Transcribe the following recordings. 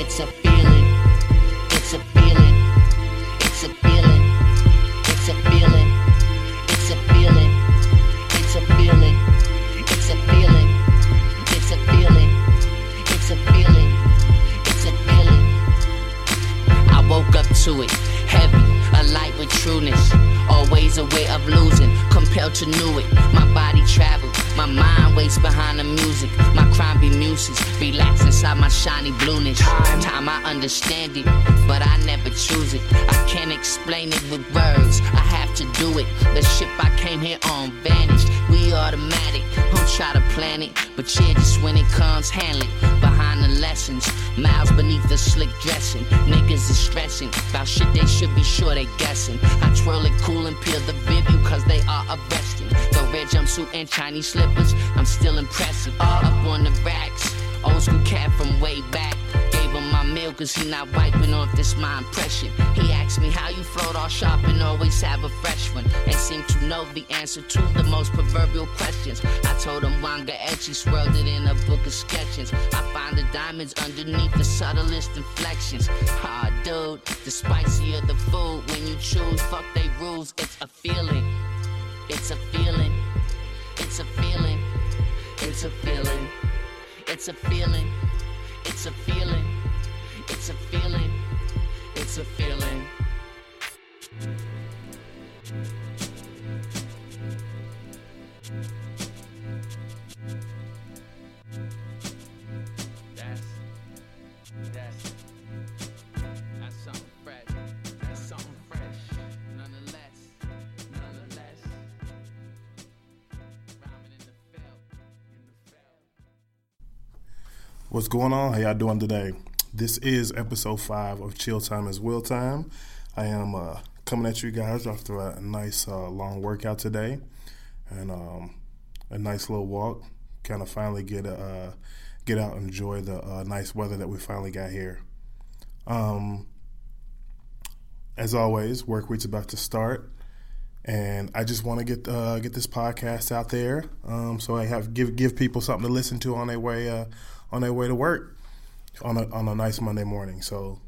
It's a feeling. It's a feeling. It's a feeling. It's a feeling. It's a feeling. It's a feeling. It's a feeling. It's a feeling. It's a feeling. It's a feeling. I woke up to it, heavy, alight with trueness. Always a way of losing, compelled to know it. My body travels, my mind waits behind the music. My crime be muses, relax inside my shiny blueness. Time, time I understand it, but I never choose it. I can't explain it with words, I have to do it. The ship I came here on vanished, we automatic. Don't try to plan it, but yeah, just when it comes, handle it. Behind the lessons, miles beneath the slick dressing. Niggas is stressing about shit they should be sure they guessing. I twirl it cool and peel the view cause they are arresting. The jumpsuit and Chinese slippers, I'm still impressive. Up on the racks, old school cat from way back. Gave him my meal cause he not wiping off this my impression. He asked me how you float all sharp and always have a fresh one. And seem to know the answer to the most proverbial questions. I told him Wanga Etchy swirled it in a book of sketches. I find the diamonds underneath the subtlest inflections. Ah, dude, the spicier the food when you choose, fuck they rules. It's a feeling. It's a feeling. It's a feeling. It's a feeling. It's a feeling. It's a feeling. It's a feeling. It's a feeling. What's going on? How y'all doing today? This is episode five of Chill Time is Will Time. I am uh, coming at you guys after a nice uh, long workout today and um, a nice little walk. Kind of finally get uh, get out and enjoy the uh, nice weather that we finally got here. Um, as always, work week's about to start, and I just want to get uh, get this podcast out there, um, so I have give give people something to listen to on their way uh, on their way to work on a on a nice Monday morning. So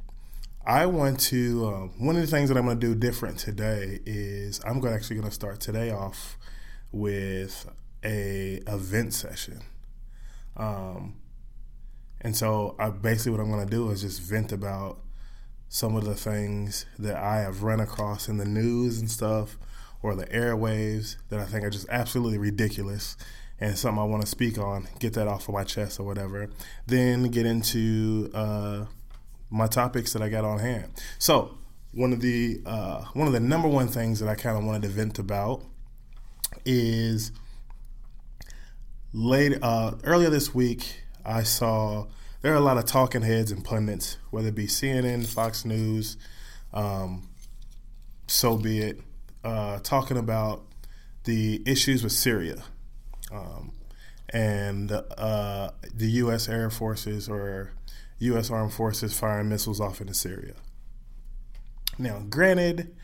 I want to uh, one of the things that I'm going to do different today is I'm going actually going to start today off with a event session. Um, and so I basically what I'm going to do is just vent about some of the things that I have run across in the news and stuff or the airwaves that I think are just absolutely ridiculous and something I want to speak on, get that off of my chest or whatever. Then get into uh, my topics that I got on hand. So one of the uh, one of the number one things that I kind of wanted to vent about is late uh, earlier this week. I saw there are a lot of talking heads and pundits, whether it be CNN, Fox News, um, so be it, uh, talking about the issues with Syria um, and uh, the U.S. Air Forces or U.S. Armed Forces firing missiles off into Syria. Now, granted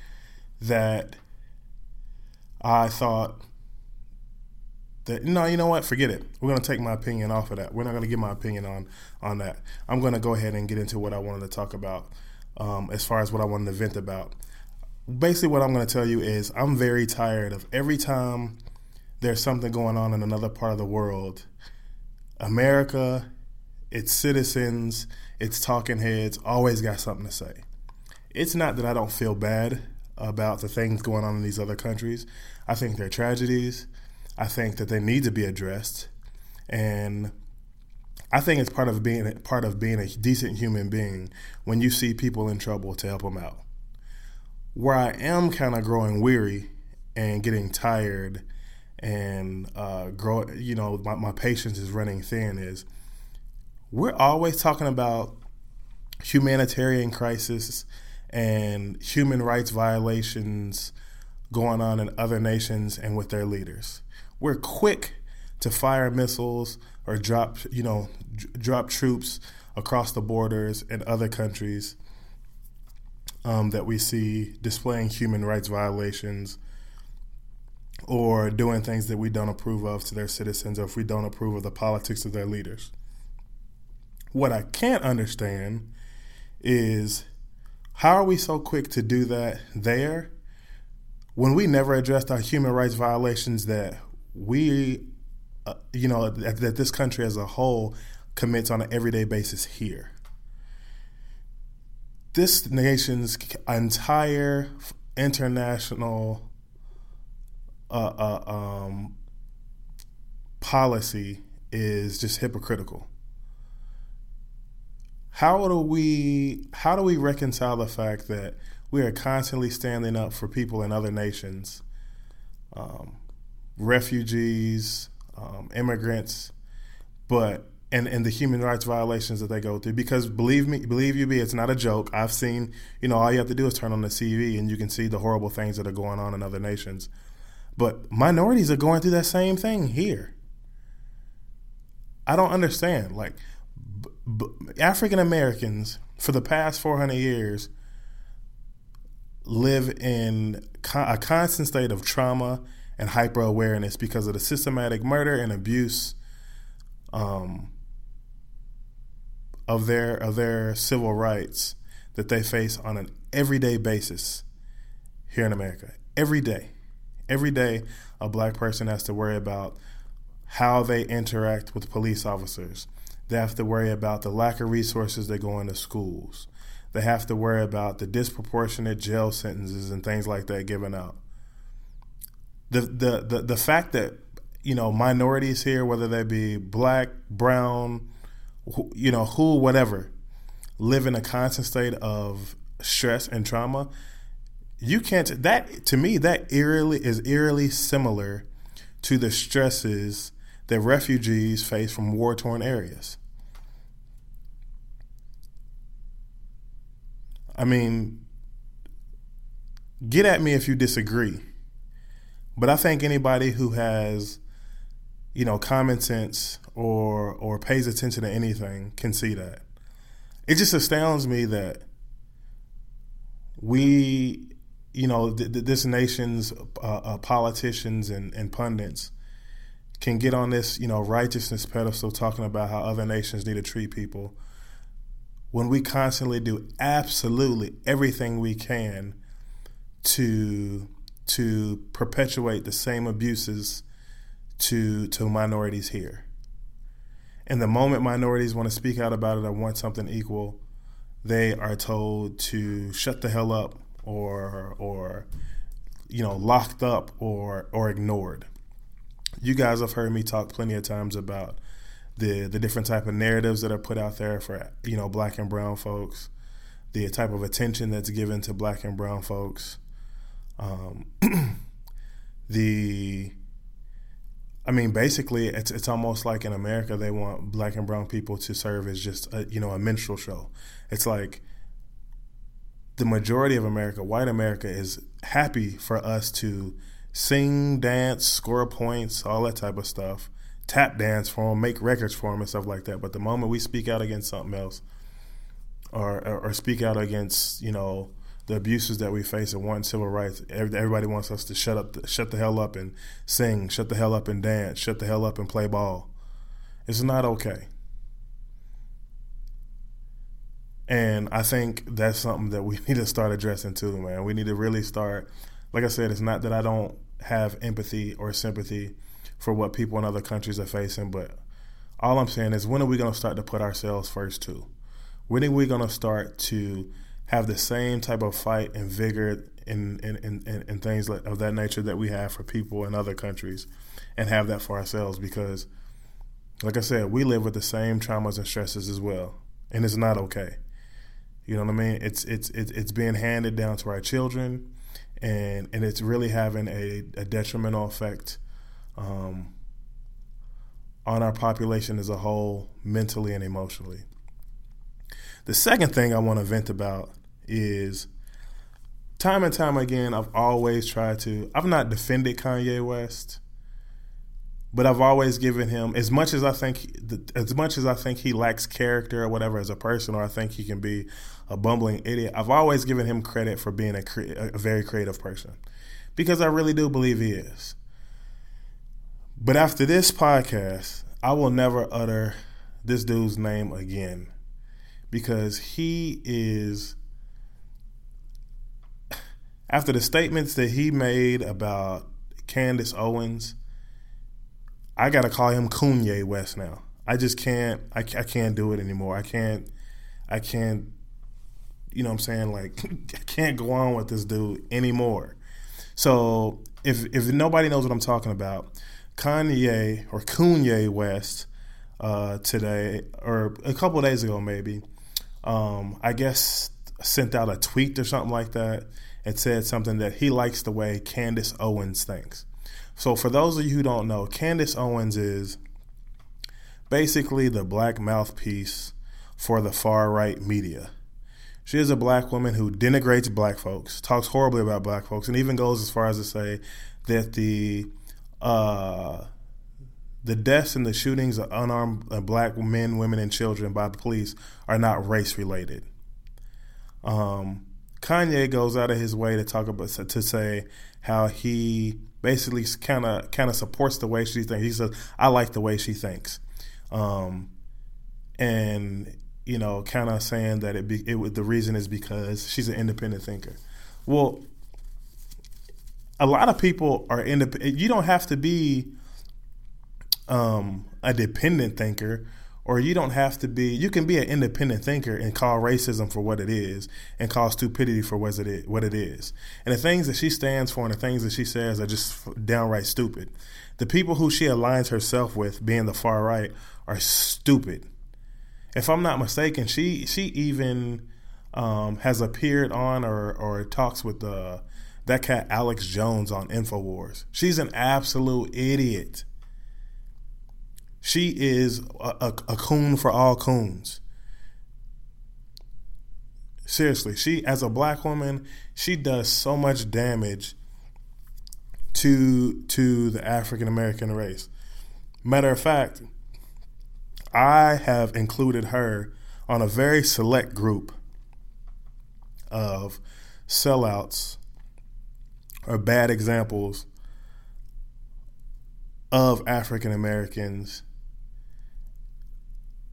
that I thought that no, you know what? Forget it. We're going to take my opinion off of that. We're not going to give my opinion on on that. I'm going to go ahead and get into what I wanted to talk about um, as far as what I wanted to vent about. Basically, what I'm going to tell you is I'm very tired of every time there's something going on in another part of the world, America, its citizens, its talking heads always got something to say. It's not that I don't feel bad about the things going on in these other countries. I think they're tragedies. I think that they need to be addressed, and I think it's part of being part of being a decent human being when you see people in trouble to help them out. Where I am kind of growing weary and getting tired and uh, grow, you know, my, my patience is running thin. Is we're always talking about humanitarian crisis and human rights violations going on in other nations and with their leaders. We're quick to fire missiles or drop, you know, d- drop troops across the borders in other countries um, that we see displaying human rights violations or doing things that we don't approve of to their citizens or if we don't approve of the politics of their leaders. What I can't understand is how are we so quick to do that there when we never addressed our human rights violations that we, uh, you know, that, that this country as a whole commits on an everyday basis here? This nation's entire international uh, uh, um, policy is just hypocritical. How do we how do we reconcile the fact that we are constantly standing up for people in other nations, um, refugees, um, immigrants, but and, and the human rights violations that they go through. Because believe me, believe you me, it's not a joke. I've seen, you know, all you have to do is turn on the TV and you can see the horrible things that are going on in other nations. But minorities are going through that same thing here. I don't understand. Like, b- b- African Americans for the past 400 years live in con- a constant state of trauma and hyper awareness because of the systematic murder and abuse um, of their of their civil rights that they face on an everyday basis here in America. Every day, every day, a black person has to worry about how they interact with police officers. They have to worry about the lack of resources that go into schools. They have to worry about the disproportionate jail sentences and things like that given out. The the the, the fact that you know minorities here, whether they be black, brown, who, you know who, whatever, live in a constant state of stress and trauma. You can't. That to me, that eerily is eerily similar to the stresses that refugees face from war torn areas. I mean, get at me if you disagree. But I think anybody who has, you know, common sense or or pays attention to anything can see that. It just astounds me that we, you know, th- th- this nation's uh, uh, politicians and, and pundits can get on this, you know, righteousness pedestal talking about how other nations need to treat people when we constantly do absolutely everything we can to to perpetuate the same abuses to to minorities here. And the moment minorities want to speak out about it or want something equal, they are told to shut the hell up or or you know locked up or or ignored. You guys have heard me talk plenty of times about the the different type of narratives that are put out there for you know black and brown folks, the type of attention that's given to black and brown folks, um, the I mean, basically, it's it's almost like in America they want black and brown people to serve as just a, you know a minstrel show. It's like the majority of America, white America, is happy for us to sing, dance, score points, all that type of stuff, tap dance for them, make records for them, and stuff like that. But the moment we speak out against something else, or or, or speak out against you know the abuses that we face and want civil rights, everybody wants us to shut up, shut the hell up and sing, shut the hell up and dance, shut the hell up and play ball. It's not okay. And I think that's something that we need to start addressing too, man. We need to really start. Like I said, it's not that I don't have empathy or sympathy for what people in other countries are facing. But all I'm saying is, when are we going to start to put ourselves first too? When are we going to start to have the same type of fight and vigor and and, and, and things of that nature that we have for people in other countries, and have that for ourselves? Because, like I said, we live with the same traumas and stresses as well, and it's not okay. You know what I mean? It's it's it's, it's being handed down to our children, and and it's really having a, a detrimental effect um, on our population as a whole, mentally and emotionally. The second thing I want to vent about is time and time again, I've always tried to, I've not defended Kanye West, but I've always given him as much as I think, as much as I think he lacks character or whatever as a person, or I think he can be a bumbling idiot. I've always given him credit for being a, a very creative person because I really do believe he is. But after this podcast, I will never utter this dude's name again because he is after the statements that he made about Candace Owens, I gotta call him Kanye West now. I just can't. I, I can't do it anymore. I can't. I can't. You know what I'm saying? Like, I can't go on with this dude anymore. So if if nobody knows what I'm talking about, Kanye or Kanye West uh, today or a couple days ago maybe, um, I guess sent out a tweet or something like that and said something that he likes the way Candace Owens thinks. So for those of you who don't know, Candace Owens is basically the black mouthpiece for the far right media. She is a black woman who denigrates black folks, talks horribly about black folks, and even goes as far as to say that the uh, the deaths and the shootings of unarmed uh, black men, women, and children by the police are not race related. Um, Kanye goes out of his way to talk about to say how he basically kind of kind of supports the way she thinks. He says, "I like the way she thinks," um, and you know, kind of saying that it, be, it the reason is because she's an independent thinker. Well, a lot of people are independent. You don't have to be um, a dependent thinker, or you don't have to be. You can be an independent thinker and call racism for what it is, and call stupidity for what it is. What it is, and the things that she stands for and the things that she says are just downright stupid. The people who she aligns herself with, being the far right, are stupid if I'm not mistaken, she she even um, has appeared on or or talks with the uh, that cat Alex Jones on Infowars. She's an absolute idiot. She is a, a, a coon for all coons. Seriously, she as a black woman, she does so much damage to to the African American race. Matter of fact, I have included her on a very select group of sellouts or bad examples of African Americans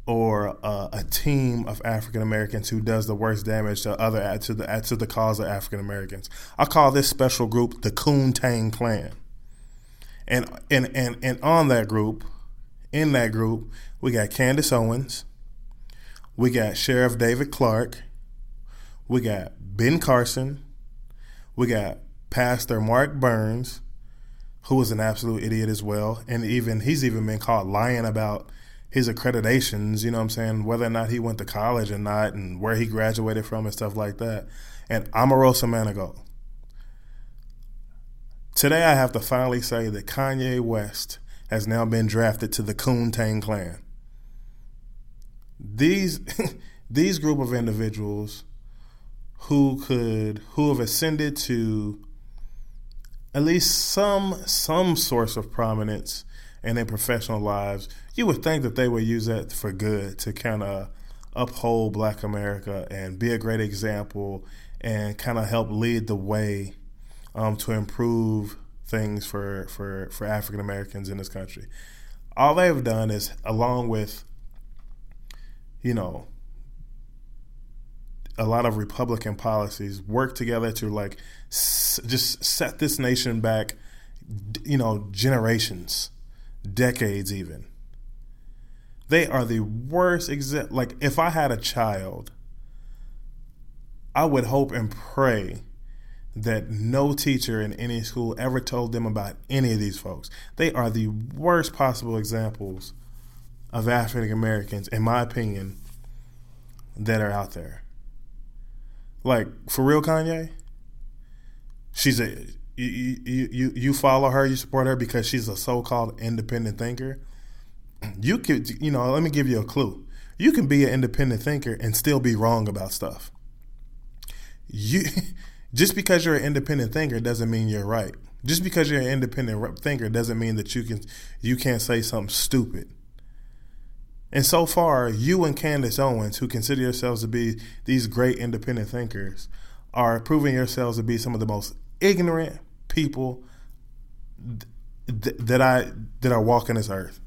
or a team of African Americans who does the worst damage to other to the to the cause of African Americans. I call this special group the Coontang Clan. And and and and on that group, in that group, we got Candace Owens. We got Sheriff David Clarke, We got Ben Carson. We got Pastor Mark Burns, who was an absolute idiot as well. And even he's even been caught lying about his accreditations, you know what I'm saying, whether or not he went to college or not and where he graduated from and stuff like that. And Omarosa Manigault. Today I have to finally say that Kanye West has now been drafted to the Coontang clan these these group of individuals who could who have ascended to at least some some source of prominence in their professional lives, you would think that they would use that for good to kind of uphold Black America and be a great example and kind of help lead the way um, to improve things for for for African Americans in this country. All they've done is, along with you know, a lot of Republican policies work together to like s- just set this nation back, you know, generations, decades even. They are the worst example. Like, if I had a child, I would hope and pray that no teacher in any school ever told them about any of these folks. They are the worst possible examples of African Americans, in my opinion, that are out there. Like for real, Kanye. She's a you you you follow her, you support her because she's a so-called independent thinker. You could you know, let me give you a clue. You can be an independent thinker and still be wrong about stuff. You just because you're an independent thinker doesn't mean you're right. Just because you're an independent thinker doesn't mean that you can you can't say something stupid. And so far, you and Candace Owens, who consider yourselves to be these great independent thinkers, are proving yourselves to be some of the most ignorant people th- that I that are walking this earth.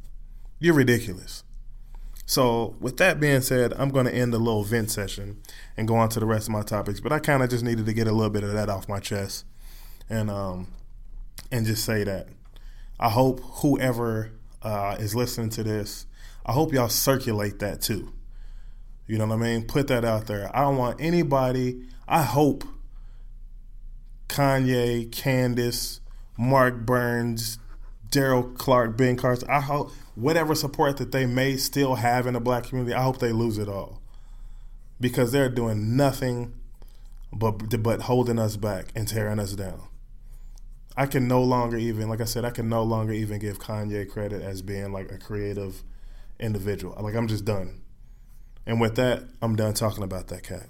You're ridiculous. So, with that being said, I'm going to end the little vent session and go on to the rest of my topics. But I kind of just needed to get a little bit of that off my chest, and um, and just say that I hope whoever uh, is listening to this, I hope y'all circulate that too. You know what I mean? Put that out there. I don't want anybody. I hope Kanye, Candace, Mark Burns, Daryl Clark, Ben Carson. I hope whatever support that they may still have in the black community, I hope they lose it all because they're doing nothing but but holding us back and tearing us down. I can no longer even, like I said, I can no longer even give Kanye credit as being like a creative individual. Like I'm just done. And with that, I'm done talking about that cat.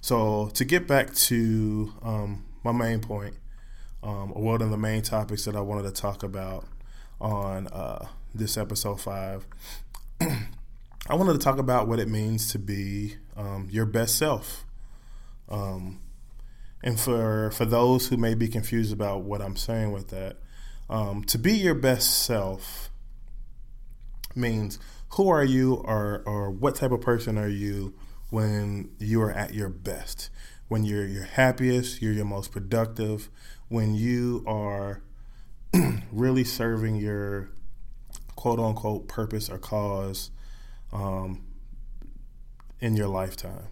So to get back to um, my main point, um, or one of the main topics that I wanted to talk about on uh, this episode five, I wanted to talk about what it means to be um, your best self. Um, and for for those who may be confused about what I'm saying with that, um, to be your best self means who are you or or what type of person are you when you are at your best, when you're your happiest, you're your most productive, when you are really serving your quote unquote purpose or cause um, in your lifetime.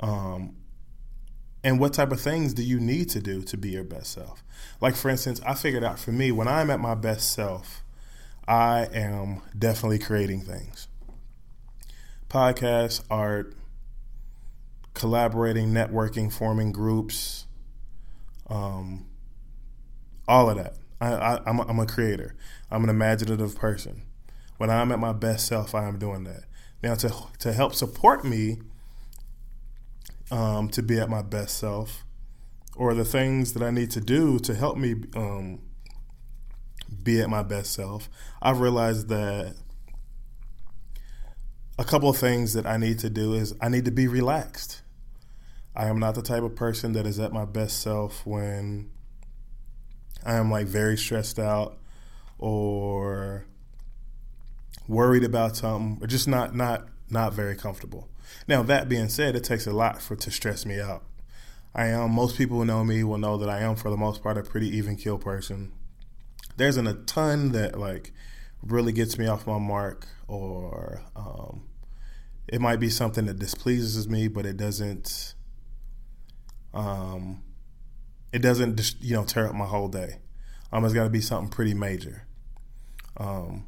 Um, and what type of things do you need to do to be your best self? Like, for instance, I figured out for me, when I'm at my best self, I am definitely creating things podcasts, art, collaborating, networking, forming groups, um, all of that. I, am a, I'm a creator. I'm an imaginative person. When I'm at my best self, I am doing that. Now, to to help support me um, to be at my best self, or the things that I need to do to help me um, be at my best self, I've realized that a couple of things that I need to do is I need to be relaxed. I am not the type of person that is at my best self when I am like very stressed out or worried about something or just not not not very comfortable. Now that being said, it takes a lot for to stress me out. I am most people who know me will know that I am for the most part a pretty even kill person. There's an, a ton that like really gets me off my mark or um, it might be something that displeases me, but it doesn't. Um, it doesn't you know tear up my whole day. Um, it's got to be something pretty major. Um,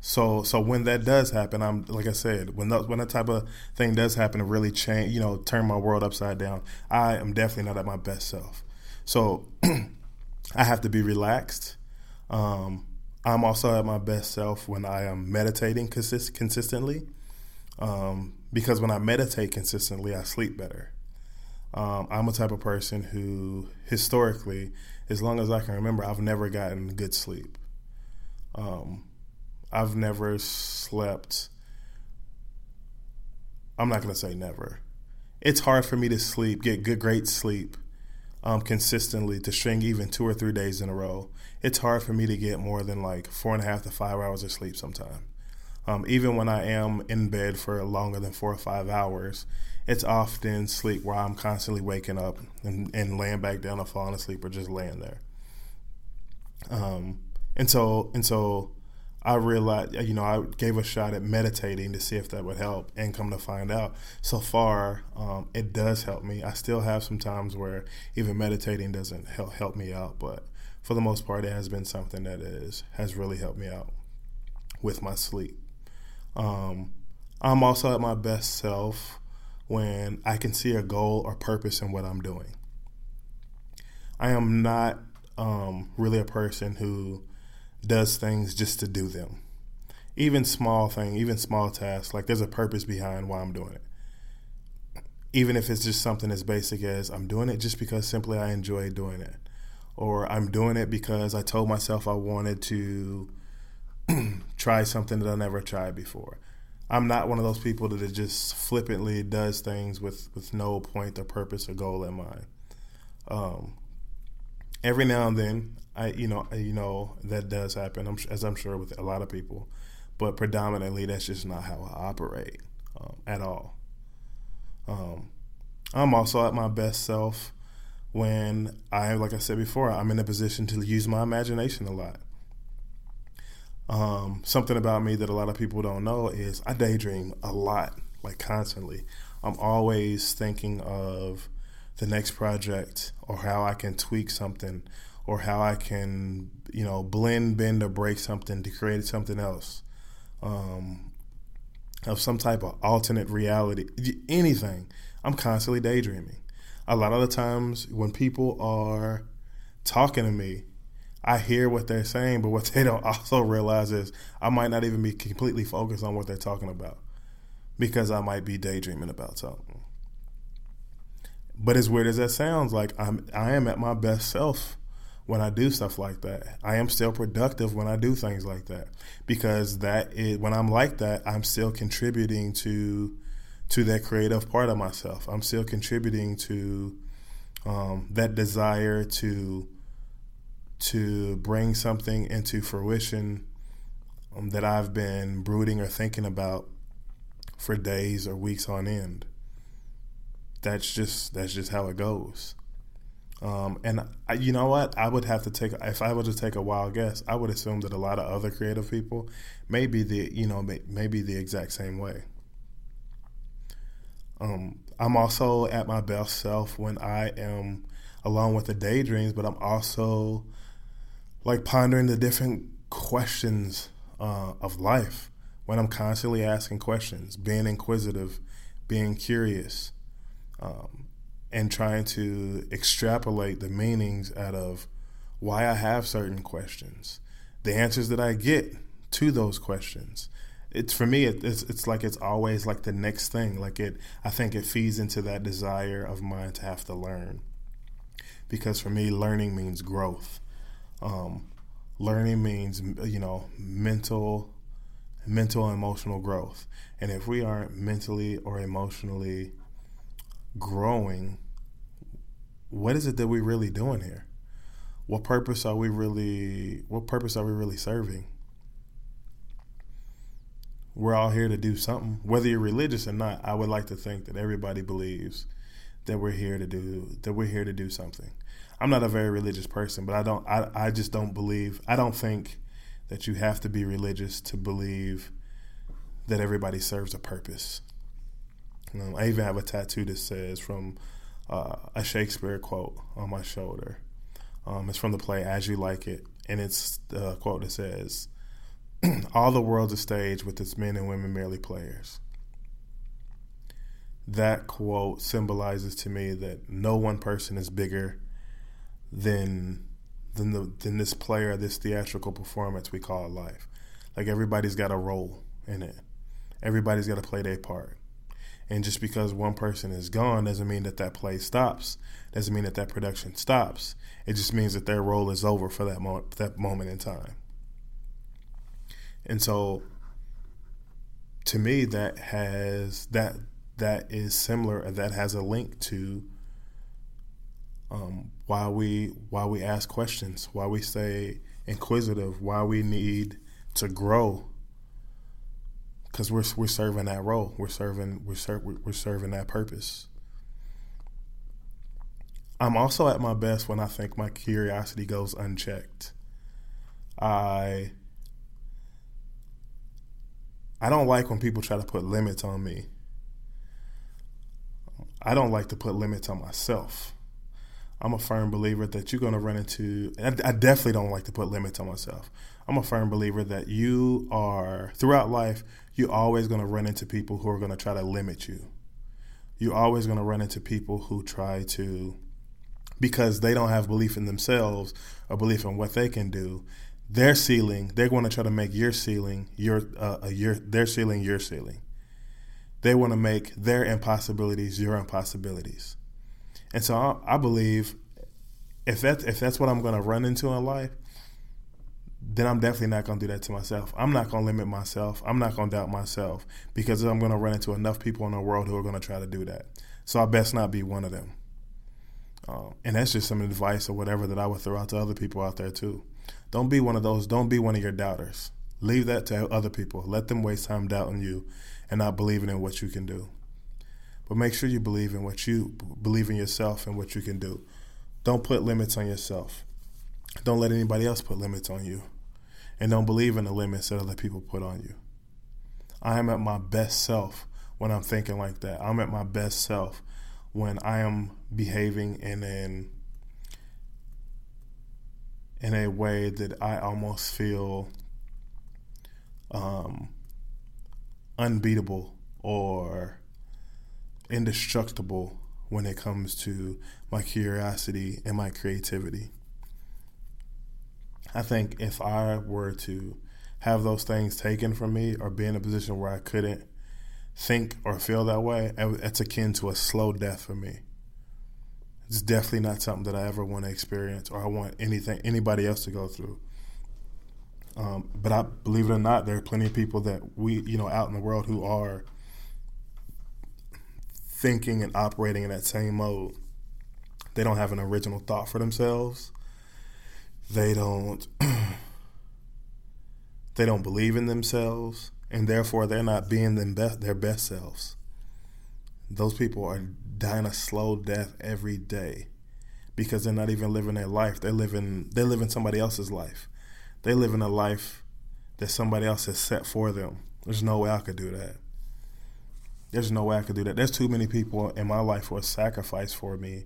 so so when that does happen, I'm like I said, when that when that type of thing does happen to really change, you know, turn my world upside down, I am definitely not at my best self. So I have to be relaxed. Um, I'm also at my best self when I am meditating consist- consistently. Um, because when I meditate consistently, I sleep better. Um, I'm a type of person who, historically, as long as I can remember, I've never gotten good sleep. Um, I've never slept. I'm not going to say never. It's hard for me to sleep, get good, great sleep um, consistently to string even two or three days in a row. It's hard for me to get more than like four and a half to five hours of sleep sometimes. Um, even when I am in bed for longer than four or five hours, it's often sleep where I'm constantly waking up and, and laying back down or falling asleep or just laying there. Um, and so and so I realized, you know, I gave a shot at meditating to see if that would help, and come to find out, so far um, it does help me. I still have some times where even meditating doesn't help help me out, but for the most part, it has been something that is has really helped me out with my sleep. Um, I'm also at my best self when I can see a goal or purpose in what I'm doing. I am not um, really a person who does things just to do them. Even small thing, even small tasks, like there's a purpose behind why I'm doing it. Even if it's just something as basic as I'm doing it just because simply I enjoy doing it. Or I'm doing it because I told myself I wanted to try something that I never tried before. I'm not one of those people that just flippantly does things with, with no point or purpose or goal in mind. Um, every now and then, I you know you know that does happen. I'm, as I'm sure with a lot of people, but predominantly that's just not how I operate um, at all. Um, I'm also at my best self when I, like I said before, I'm in a position to use my imagination a lot. Um, something about me that a lot of people don't know is I daydream a lot, like constantly. I'm always thinking of the next project or how I can tweak something or how I can, you know, blend, bend, or break something to create something else. Um, of some type of alternate reality, anything. I'm constantly daydreaming. A lot of the times when people are talking to me, I hear what they're saying, but what they don't also realize is I might not even be completely focused on what they're talking about because I might be daydreaming about something. But as weird as that sounds, like I'm I am at my best self when I do stuff like that. I am still productive when I do things like that because that is when I'm like that, I'm still contributing to to that creative part of myself. I'm still contributing to um, that desire to to bring something into fruition um, that I've been brooding or thinking about for days or weeks on end that's just that's just how it goes. Um, and I, you know what? I would have to take if I were to take a wild guess. I would assume that a lot of other creative people may be the you know may, maybe the exact same way. Um, I'm also at my best self when I am along with the daydreams, but I'm also like pondering the different questions uh, of life. When I'm constantly asking questions, being inquisitive, being curious um, and trying to extrapolate the meanings out of why I have certain questions, the answers that I get to those questions. It's for me. It, it's it's like it's always like the next thing. Like it, I think it feeds into that desire of mine to have to learn, because for me, learning means growth. Um, learning means you know mental, mental and emotional growth. And if we aren't mentally or emotionally growing, what is it that we're really doing here? What purpose are we really what purpose are we really serving? We're all here to do something. Whether you're religious or not, I would like to think that everybody believes that we're here to do that we're here to do something. I'm not a very religious person, but I don't I, I just don't believe I don't think that you have to be religious to believe that everybody serves a purpose. Um, I even have a tattoo that says from uh, a Shakespeare quote on my shoulder. Um, it's from the play As You Like It, and it's the quote that says, "All the world's a stage with its men and women merely players." That quote symbolizes to me that no one person is bigger than than the than this player, this theatrical performance we call life. Like everybody's got a role in it. Everybody's got to play their part. And just because one person is gone doesn't mean that that play stops. Doesn't mean that that production stops. It just means that their role is over for that that moment in time. And so, to me, that has that that is similar. That has a link to um, why we why we ask questions, why we stay inquisitive, why we need to grow because we're we're serving that role. We're serving we're ser- we're serving that purpose. I'm also at my best when I think my curiosity goes unchecked. I I don't like when people try to put limits on me. I don't like to put limits on myself. I'm a firm believer that you're going to run into. I, I definitely don't like to put limits on myself. I'm a firm believer that you are throughout life. You're always going to run into people who are going to try to limit you. You're always going to run into people who try to, because they don't have belief in themselves or belief in what they can do. Their ceiling, they're going to try to make your ceiling your uh, your their ceiling your ceiling. They want to make their impossibilities your impossibilities and so I, I believe if that if that's what I'm going to run into in life, then I'm definitely not going to do that to myself. I'm not going to limit myself. I'm not going to doubt myself because I'm going to run into enough people in the world who are going to try to do that. So I best not be one of them. Um, and that's just some advice or whatever that I would throw out to other people out there too. Don't be one of those. Don't be one of your doubters. Leave that to other people. Let them waste time doubting you and not believing in what you can do. But make sure you believe in what you believe in yourself and what you can do. Don't put limits on yourself. Don't let anybody else put limits on you. And don't believe in the limits that other people put on you. I am at my best self when I'm thinking like that. I'm at my best self when I am behaving in an in a way that I almost feel um, unbeatable or indestructible when it comes to my curiosity and my creativity. I think if I were to have those things taken from me or be in a position where I couldn't think or feel that way, it's akin to a slow death for me. It's definitely not something that I ever want to experience or I want anything anybody else to go through. Um, but I believe it or not, there are plenty of people that we, you know, out in the world who are thinking and operating in that same mode. They don't have an original thought for themselves. They don't. they don't believe in themselves, and therefore they're not being them best, their best selves. Those people are dying a slow death every day because they're not even living their life. They're living they're living somebody else's life. They live in a life that somebody else has set for them. There's no way I could do that. There's no way I could do that. There's too many people in my life who are sacrificed for me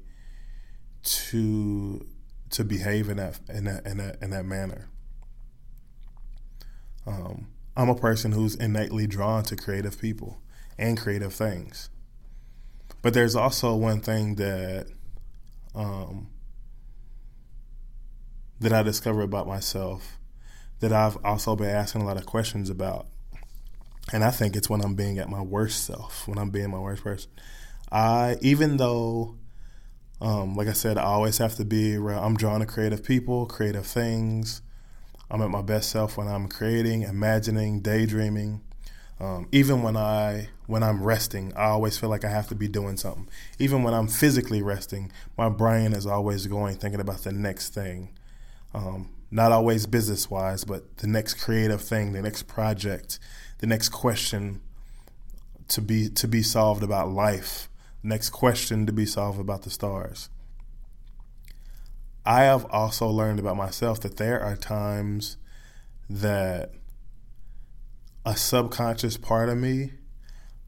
to to behave in that in that in that, in that manner. Um, I'm a person who's innately drawn to creative people and creative things. But there's also one thing that um, that I discovered about myself that I've also been asking a lot of questions about. And I think it's when I'm being at my worst self, when I'm being my worst person. I, even though, um, like I said, I always have to be around, I'm drawn to creative people, creative things. I'm at my best self when I'm creating, imagining, daydreaming. Um, even when I when I'm resting, I always feel like I have to be doing something. Even when I'm physically resting, my brain is always going thinking about the next thing. Um, not always business wise, but the next creative thing, the next project, the next question to be to be solved about life, next question to be solved about the stars. I have also learned about myself that there are times that a subconscious part of me,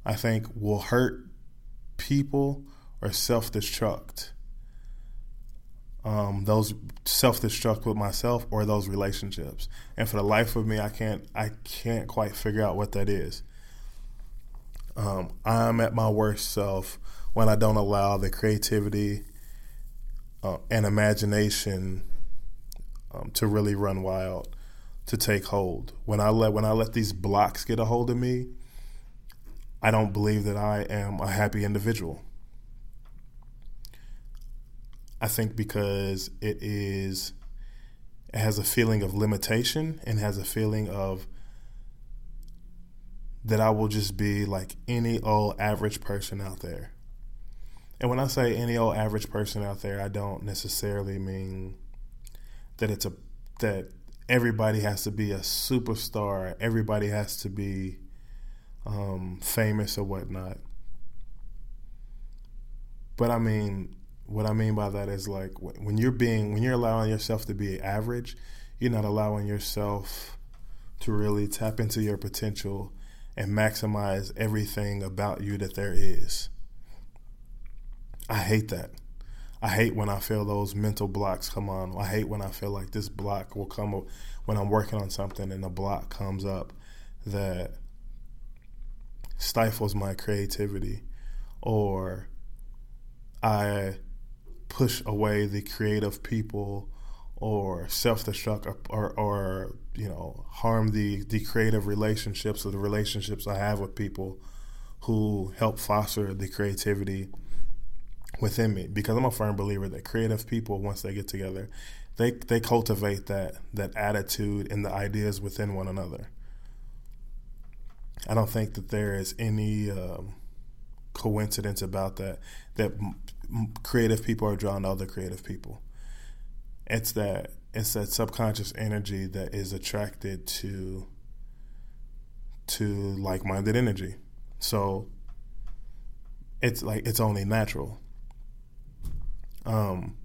I think, will hurt people or self destruct um, those self destruct with myself or those relationships. And for the life of me, I can't I can't quite figure out what that is. Um, I'm at my worst self when I don't allow the creativity uh, and imagination um, to really run wild, to take hold. When I let when I let these blocks get a hold of me, I don't believe that I am a happy individual. I think because it is it has a feeling of limitation and has a feeling of that I will just be like any old average person out there. And when I say any old average person out there, I don't necessarily mean that it's a that everybody has to be a superstar, everybody has to be um, famous or whatnot. But I mean, what I mean by that is like when you're being when you're allowing yourself to be average, you're not allowing yourself to really tap into your potential and maximize everything about you that there is. I hate that. I hate when I feel those mental blocks come on. I hate when I feel like this block will come up when I'm working on something and a block comes up that stifles my creativity or I push away the creative people or self-destruct or, or, or, you know harm the the creative relationships or the relationships I have with people who help foster the creativity within me. Because I'm a firm believer that creative people once they get together they they cultivate that that attitude and the ideas within one another. I don't think that there is any um, coincidence about that that creative people are drawn to other creative people. It's that it's that subconscious energy that is attracted to to like-minded energy. So it's like it's only natural. Um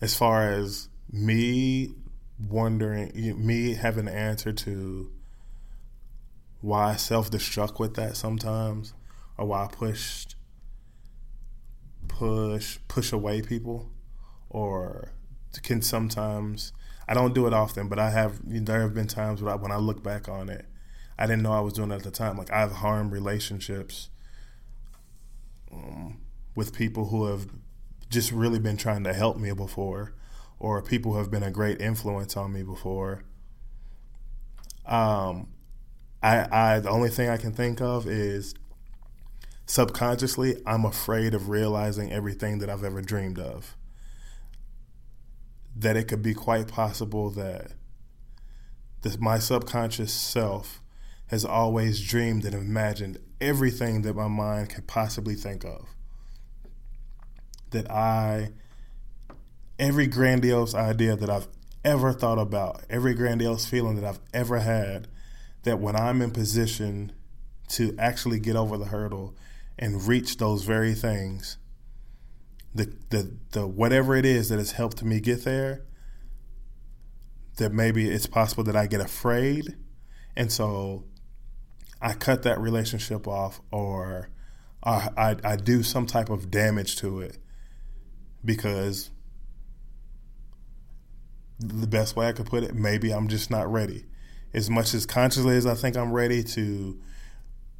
as far as me wondering me having an answer to why I self-destruct with that sometimes or why I pushed push push away people or can sometimes I don't do it often, but I have there have been times when I, when I look back on it, I didn't know I was doing it at the time. Like I've harmed relationships um, with people who have just really been trying to help me before, or people who have been a great influence on me before. Um, I, I the only thing I can think of is subconsciously I'm afraid of realizing everything that I've ever dreamed of. That it could be quite possible that this, my subconscious self has always dreamed and imagined everything that my mind could possibly think of. That I, every grandiose idea that I've ever thought about, every grandiose feeling that I've ever had, that when I'm in position to actually get over the hurdle and reach those very things, the the the whatever it is that has helped me get there, that maybe it's possible that I get afraid, and so I cut that relationship off, or I, I, I do some type of damage to it because the best way I could put it, maybe I'm just not ready. As much as consciously as I think I'm ready to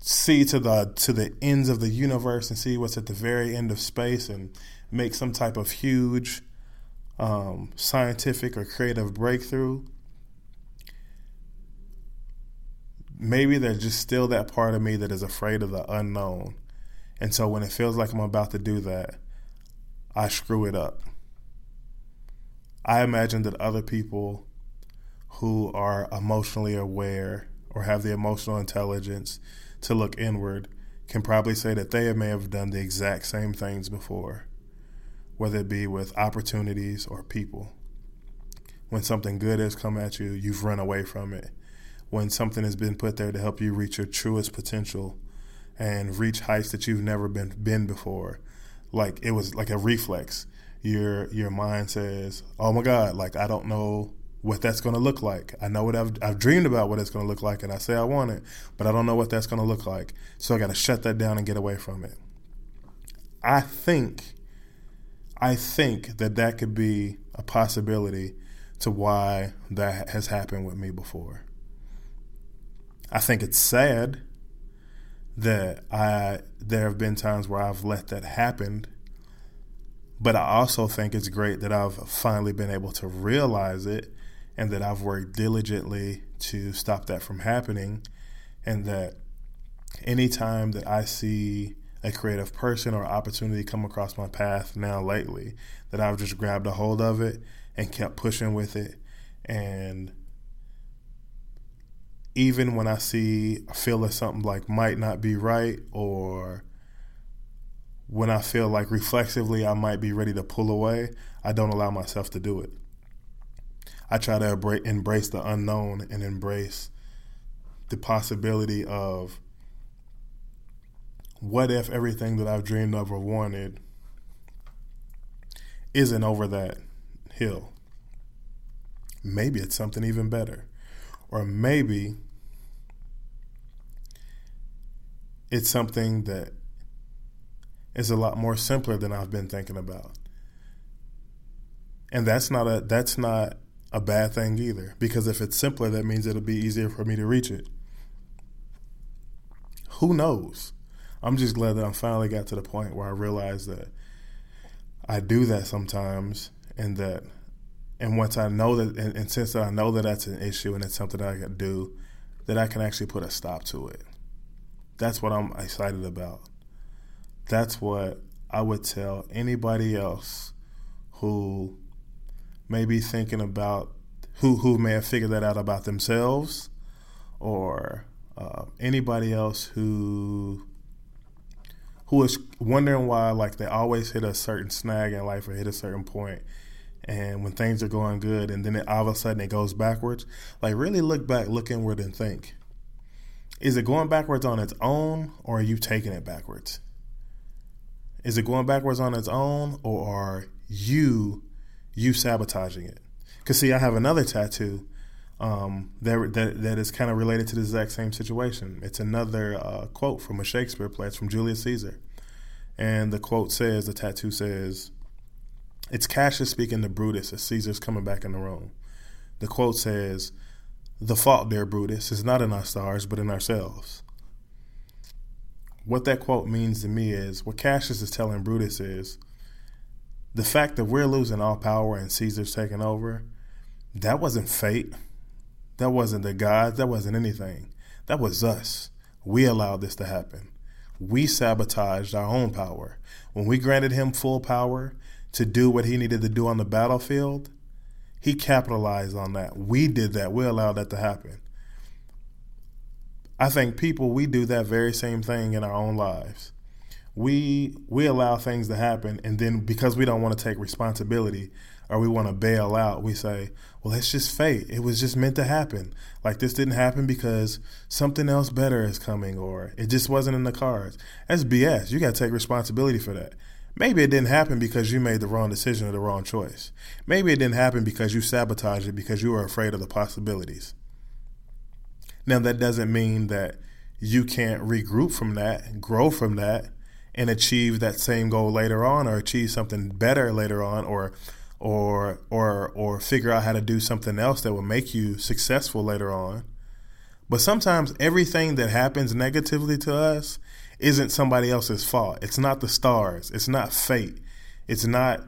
see to the to the ends of the universe and see what's at the very end of space and make some type of huge um, scientific or creative breakthrough. Maybe there's just still that part of me that is afraid of the unknown. And so when it feels like I'm about to do that, I screw it up. I imagine that other people who are emotionally aware or have the emotional intelligence to look inward can probably say that they may have done the exact same things before, whether it be with opportunities or people. When something good has come at you, you've run away from it. When something has been put there to help you reach your truest potential and reach heights that you've never been been before, like it was like a reflex. Your your mind says, "Oh my God!" Like I don't know what that's going to look like. I know what I've, I've dreamed about what it's going to look like, and I say I want it, but I don't know what that's going to look like. So I got to shut that down and get away from it. I think, I think that that could be a possibility to why that has happened with me before. I think it's sad that I there have been times where I've let that happen but I also think it's great that I've finally been able to realize it and that I've worked diligently to stop that from happening, and that anytime that I see a creative person or opportunity come across my path now lately, that I've just grabbed a hold of it and kept pushing with it. And even when I see, feel that something like might not be right, or when I feel like reflexively I might be ready to pull away, I don't allow myself to do it. I try to embrace the unknown and embrace the possibility of what if everything that I've dreamed of or wanted isn't over that hill? Maybe it's something even better. Or maybe it's something that is a lot more simpler than I've been thinking about. And that's not a that's not a bad thing either. Because if it's simpler, that means it'll be easier for me to reach it. Who knows? I'm just glad that I finally got to the point where I realized that I do that sometimes, and that, and once I know that, and, and since I know that that's an issue and it's something that I can do, that I can actually put a stop to it. That's what I'm excited about. That's what I would tell anybody else who maybe thinking about who who may have figured that out about themselves or uh, anybody else who who is wondering why like they always hit a certain snag in life or hit a certain point and when things are going good and then it, all of a sudden it goes backwards like really look back look inward and think Is it going backwards on its own or are you taking it backwards? Is it going backwards on its own or are you you sabotaging it? Cause see, I have another tattoo um, that, that that is kind of related to the exact same situation. It's another uh, quote from a Shakespeare play. It's from Julius Caesar, and the quote says, the tattoo says, "It's Cassius speaking to Brutus as Caesar's coming back in the room." The quote says, "The fault, dear Brutus, is not in our stars, but in ourselves." What that quote means to me is what Cassius is telling Brutus is the fact that we're losing all power and Caesar's taking over. That wasn't fate that wasn't the gods. That wasn't anything. That was us. We allowed this to happen. We sabotaged our own power. When we granted him full power to do what he needed to do on the battlefield, he capitalized on that. We did that. We allowed that to happen. I think people we do that very same thing in our own lives. We we allow things to happen and then because we don't want to take responsibility, or we want to bail out, we say, well, it's just fate. It was just meant to happen. Like this didn't happen because something else better is coming or it just wasn't in the cards. That's BS. You got to take responsibility for that. Maybe it didn't happen because you made the wrong decision or the wrong choice. Maybe it didn't happen because you sabotaged it because you were afraid of the possibilities. Now, that doesn't mean that you can't regroup from that, grow from that, and achieve that same goal later on or achieve something better later on or or or or figure out how to do something else that will make you successful later on. But sometimes everything that happens negatively to us isn't somebody else's fault. It's not the stars. It's not fate. It's not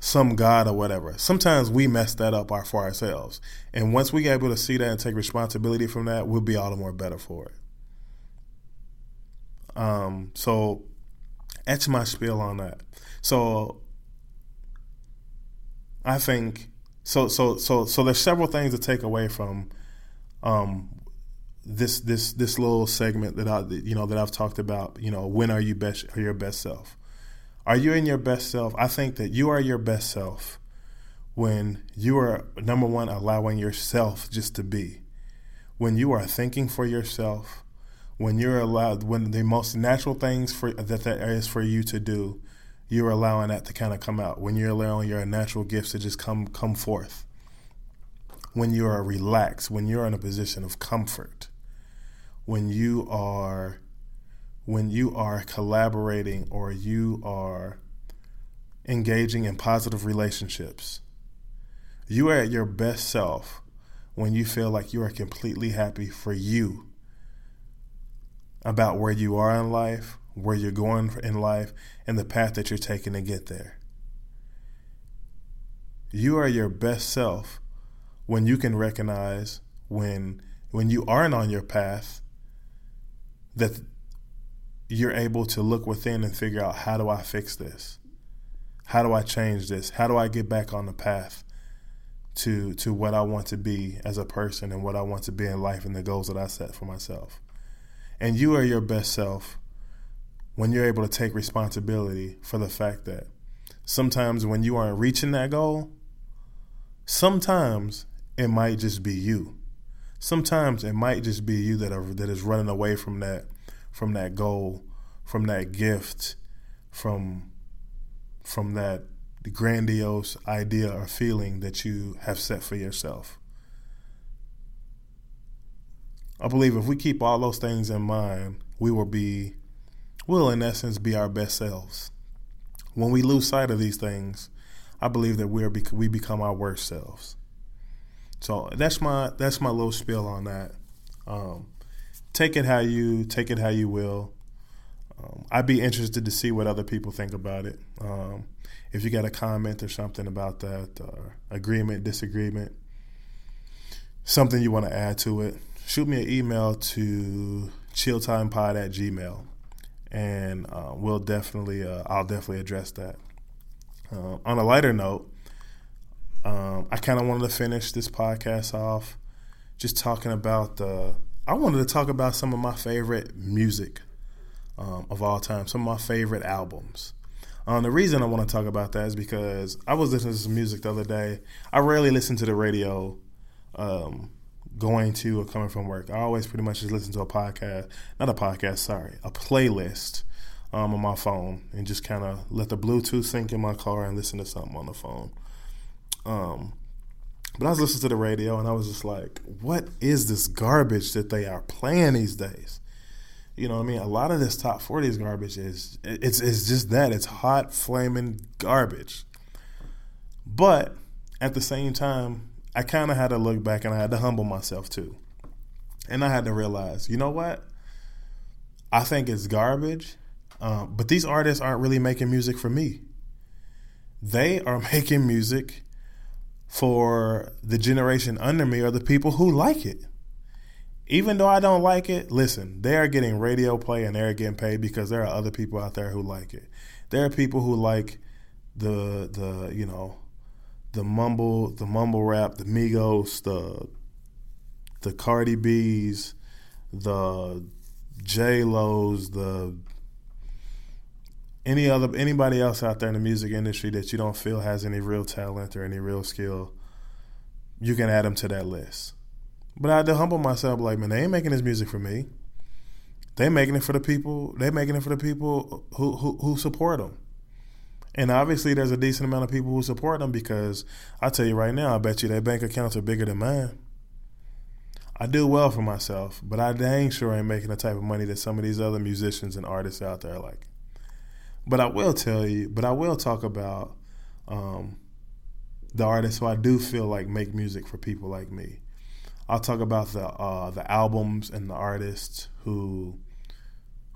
some god or whatever. Sometimes we mess that up for ourselves. And once we get able to see that and take responsibility from that, we'll be all the more better for it. Um, so that's my spiel on that. So I think so. So so so there's several things to take away from um, this this this little segment that I you know that I've talked about. You know, when are you best are your best self? Are you in your best self? I think that you are your best self when you are number one allowing yourself just to be. When you are thinking for yourself, when you're allowed when the most natural things for that that is for you to do you're allowing that to kind of come out. When you're allowing your natural gifts to just come come forth. When you are relaxed, when you're in a position of comfort, when you are when you are collaborating or you are engaging in positive relationships. You are at your best self when you feel like you are completely happy for you about where you are in life, where you're going in life, and the path that you're taking to get there. You are your best self when you can recognize when when you aren't on your path that you're able to look within and figure out how do I fix this? How do I change this? How do I get back on the path to to what I want to be as a person and what I want to be in life and the goals that I set for myself? And you are your best self when you're able to take responsibility for the fact that sometimes when you aren't reaching that goal, sometimes it might just be you. Sometimes it might just be you that are that is running away from that from that goal, from that gift, from from that grandiose idea or feeling that you have set for yourself. I believe if we keep all those things in mind, we will be will, in essence, be our best selves. When we lose sight of these things, I believe that we're we become our worst selves. So that's my that's my little spiel on that. Um, take it how you take it how you will. Um, I'd be interested to see what other people think about it. Um, if you got a comment or something about that, or agreement, disagreement, something you want to add to it, shoot me an email to chilltimepod at gmail and uh, we'll definitely uh, I'll definitely address that. Uh, on a lighter note, um, I kind of wanted to finish this podcast off just talking about the. I wanted to talk about some of my favorite music um, of all time, some of my favorite albums. Um, the reason I want to talk about that is because I was listening to some music the other day. I rarely listen to the radio um, going to or coming from work. I always pretty much just listen to a podcast, not a podcast, sorry, a playlist um, on my phone and just kind of let the Bluetooth sync in my car and listen to something on the phone. Um, but I was listening to the radio and I was just like, what is this garbage that they are playing these days? You know what I mean? A lot of this top 40s garbage is it's it's just that. It's hot flaming garbage. But at the same time, I kind of had to look back and I had to humble myself too. And I had to realize, you know what? I think it's garbage, uh, but these artists aren't really making music for me. They are making music for the generation under me or the people who like it. Even though I don't like it, listen, they are getting radio play and they're getting paid because there are other people out there who like it. There are people who like the the you know the mumble the mumble rap, the Migos, the the Cardi B's, the J Lo's, the any other anybody else out there in the music industry that you don't feel has any real talent or any real skill, you can add them to that list. But I had to humble myself, like, man, they ain't making this music for me. They making it for the people. They making it for the people who, who who support them. And obviously, there's a decent amount of people who support them because I tell you right now, I bet you their bank accounts are bigger than mine. I do well for myself, but I dang sure ain't making the type of money that some of these other musicians and artists out there like. But I will tell you, but I will talk about um, the artists who I do feel like make music for people like me. I'll talk about the uh, the albums and the artists who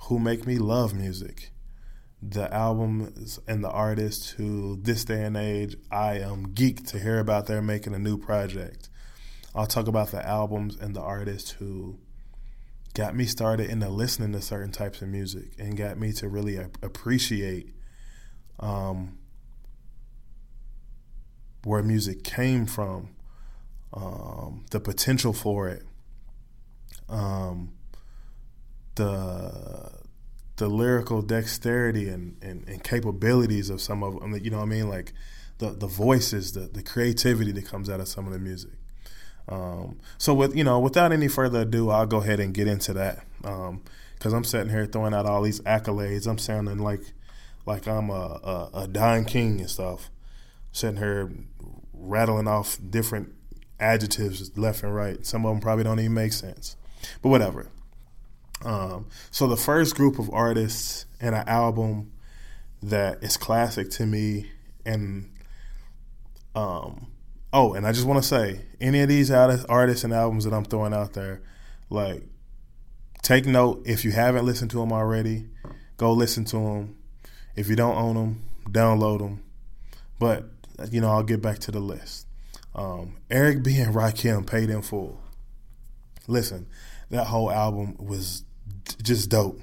who make me love music. The albums and the artists who this day and age I am geeked to hear about they're making a new project. I'll talk about the albums and the artists who got me started into listening to certain types of music and got me to really appreciate um, where music came from, um, the potential for it, um, the the lyrical dexterity and, and, and, capabilities of some of them. You know what I mean? Like the the voices, the the creativity that comes out of some of the music. Um, so with you know, without any further ado, I'll go ahead and get into that because um, I'm sitting here throwing out all these accolades. I'm sounding like like I'm a, a, a Don King and stuff. Sitting here rattling off different adjectives left and right. Some of them probably don't even make sense, but whatever. Um, so the first group of artists and an album that is classic to me and um, Oh, and I just want to say, any of these artists and albums that I'm throwing out there, like, take note. If you haven't listened to them already, go listen to them. If you don't own them, download them. But you know, I'll get back to the list. Um, Eric B and Rakim paid in full. Listen, that whole album was just dope.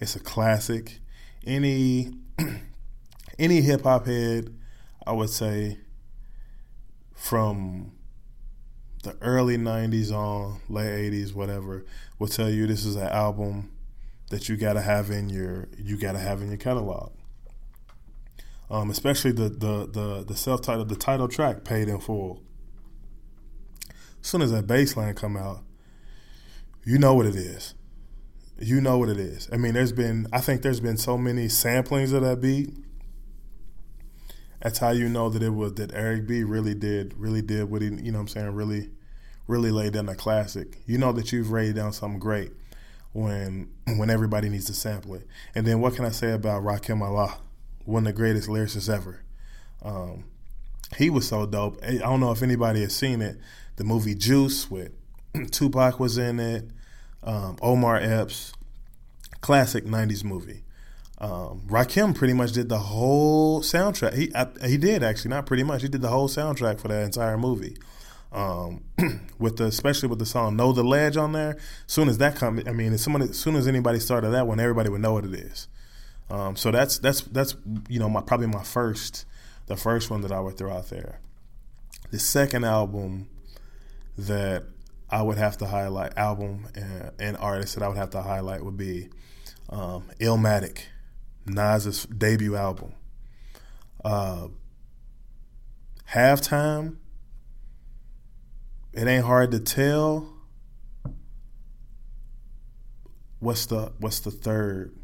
It's a classic. Any any hip hop head, I would say from the early 90s on, late 80s, whatever, will tell you this is an album that you got to have in your you got to have in your catalog. Um, especially the the the the self titled the title track paid in full. As soon as that bass line come out, you know what it is. You know what it is. I mean, there's been I think there's been so many samplings of that beat that's how you know that it was that Eric B really did really did what he you know what I'm saying really really laid down a classic. You know that you've laid down something great when when everybody needs to sample it. And then what can I say about Rakim Allah, one of the greatest lyricists ever? Um, he was so dope. I don't know if anybody has seen it. The movie Juice with Tupac was in it, um, Omar Epps, classic '90s movie. Um, Rakim pretty much did the whole soundtrack. He I, he did actually, not pretty much. He did the whole soundtrack for that entire movie. Um, with the especially with the song "Know the Ledge" on there. Soon as that come, I mean, as as, as soon as anybody started that one, everybody would know what it is. Um, so that's that's that's you know my probably my first the first one that I would throw out there. The second album that I would have to highlight album and, and artist that I would have to highlight would be um, Illmatic. Nas's debut album. Uh, halftime it ain't hard to tell. What's the what's the third?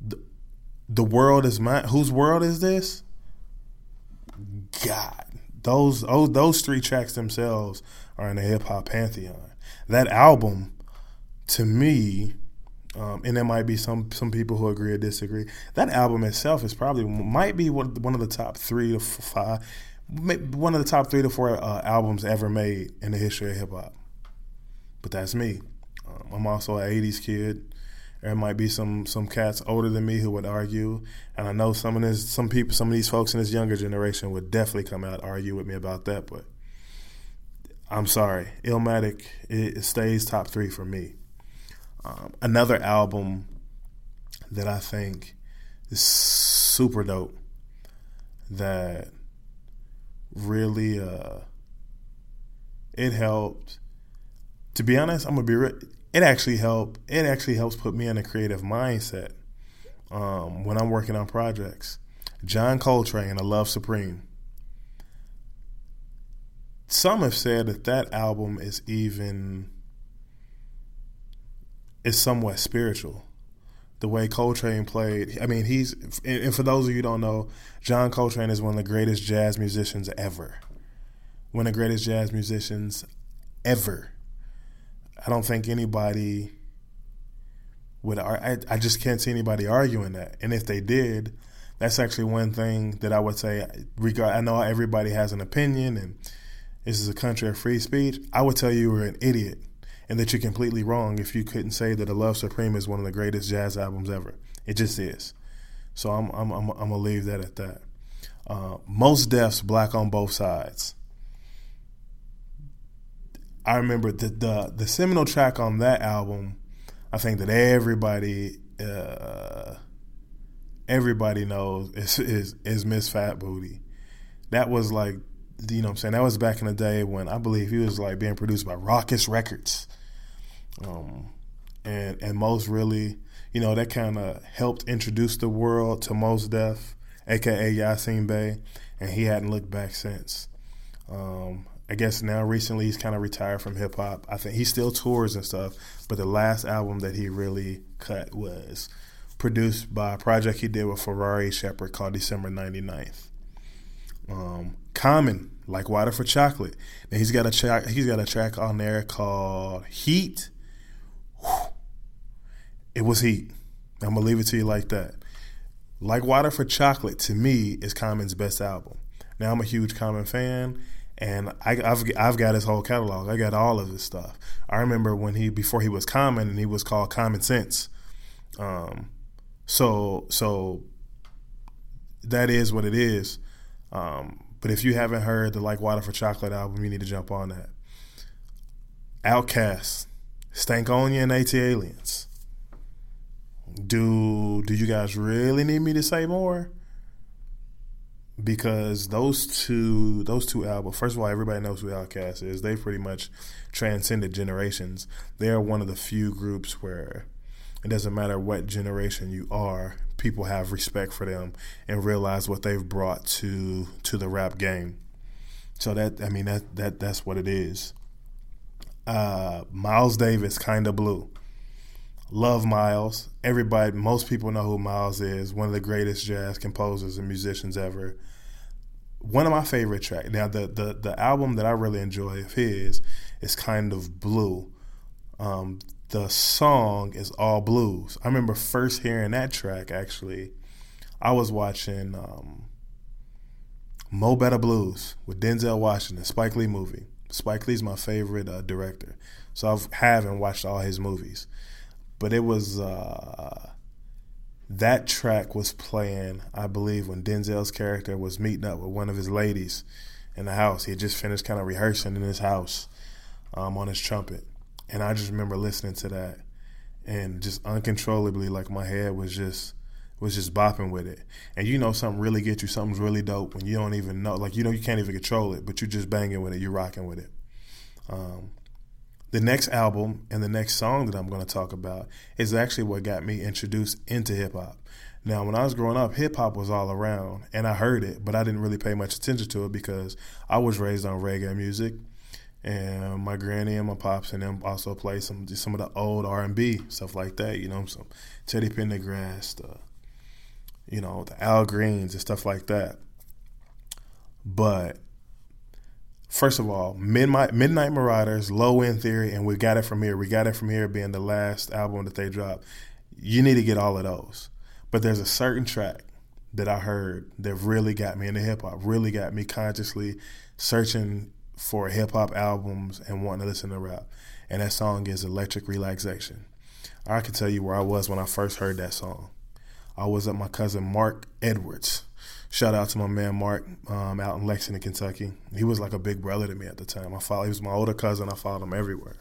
The, the world is mine. Whose world is this? God, those those those three tracks themselves are in the hip hop pantheon. That album, to me, um, and there might be some some people who agree or disagree. That album itself is probably might be one, one of the top three to five, one of the top three to four uh, albums ever made in the history of hip hop. But that's me. Um, I'm also an '80s kid. There might be some some cats older than me who would argue, and I know some of this, some people, some of these folks in this younger generation would definitely come out argue with me about that. But I'm sorry, Illmatic it, stays top three for me. Um, another album that I think is super dope that really uh, it helped. To be honest, I'm gonna be. Re- it actually helped. It actually helps put me in a creative mindset um, when I'm working on projects. John Coltrane, "A Love Supreme." Some have said that that album is even is somewhat spiritual. The way Coltrane played, I mean, he's and for those of you who don't know, John Coltrane is one of the greatest jazz musicians ever. One of the greatest jazz musicians ever. I don't think anybody would. I, I just can't see anybody arguing that. And if they did, that's actually one thing that I would say. Regard, I know everybody has an opinion, and this is a country of free speech. I would tell you you're an idiot and that you're completely wrong if you couldn't say that "A Love Supreme" is one of the greatest jazz albums ever. It just is. So I'm I'm I'm, I'm gonna leave that at that. Uh, Mos Def's "Black on Both Sides." I remember the, the the seminal track on that album. I think that everybody uh, everybody knows is, is is Miss Fat Booty. That was like you know what I'm saying that was back in the day when I believe he was like being produced by Rawkus Records. Um, and and Mos really, you know, that kind of helped introduce the world to Mos Def, aka Yasin Bey, and he hadn't looked back since. Um, I guess now recently he's kind of retired from hip hop. I think he still tours and stuff, but the last album that he really cut was produced by a project he did with Ferrari Sheppard called December 99th. Um, Common, like Water for Chocolate. Now he's got a track. He's got a track on there called Heat it was heat. I'm gonna leave it to you like that. Like Water for Chocolate to me is Common's best album. Now I'm a huge Common fan, and I, have I've got his whole catalog. I got all of his stuff. I remember when he before he was Common and he was called Common Sense. Um, so so that is what it is. Um, but if you haven't heard the Like Water for Chocolate album, you need to jump on that. OutKast, Stankonia and ATLiens. Do do you guys really need me to say more? Because those two those two albums, first of all, everybody knows who OutKast is. They pretty much transcended generations. They are one of the few groups where it doesn't matter what generation you are, people have respect for them and realize what they've brought to to the rap game. So that I mean that that that's what it is. Uh, Miles Davis, Kinda Blue. Love Miles. Everybody, most people know who Miles is. One of the greatest jazz composers and musicians ever. One of my favorite tracks. Now, the, the the album that I really enjoy of his is kind of blue. Um, the song is all blues. I remember first hearing that track. Actually, I was watching um, Mo Better Blues with Denzel Washington, Spike Lee movie. Spike Lee's my favorite uh, director, so I haven't watched all his movies but it was uh, that track was playing, I believe, when Denzel's character was meeting up with one of his ladies in the house. He had just finished kind of rehearsing in his house um, on his trumpet, and I just remember listening to that and just uncontrollably, like my head was just was just bopping with it. And you know something really gets you, something's really dope when you don't even know, like you know you can't even control it, but you're just banging with it, you're rocking with it. Um, the next album and the next song that I'm going to talk about is actually what got me introduced into hip hop. Now, when I was growing up, hip hop was all around, and I heard it, but I didn't really pay much attention to it because I was raised on reggae music, and my granny and my pops and them also played some some of the old R and B stuff like that. You know, some Teddy Pendergrass, the, you know, the Al Greens and stuff like that. But first of all, Midnight Midnight Marauders, Low End Theory, and We Got It From Here. We Got It From Here being the last album that they dropped. You need to get all of those. But there's a certain track that I heard that really got me into hip hop, really got me consciously searching for hip hop albums and wanting to listen to rap. And that song is Electric Relaxation. I can tell you where I was when I first heard that song. I was at my cousin Mark Edwards. Shout out to my man Mark um, out in Lexington, Kentucky. He was like a big brother to me at the time. I followed. He was my older cousin. I followed him everywhere.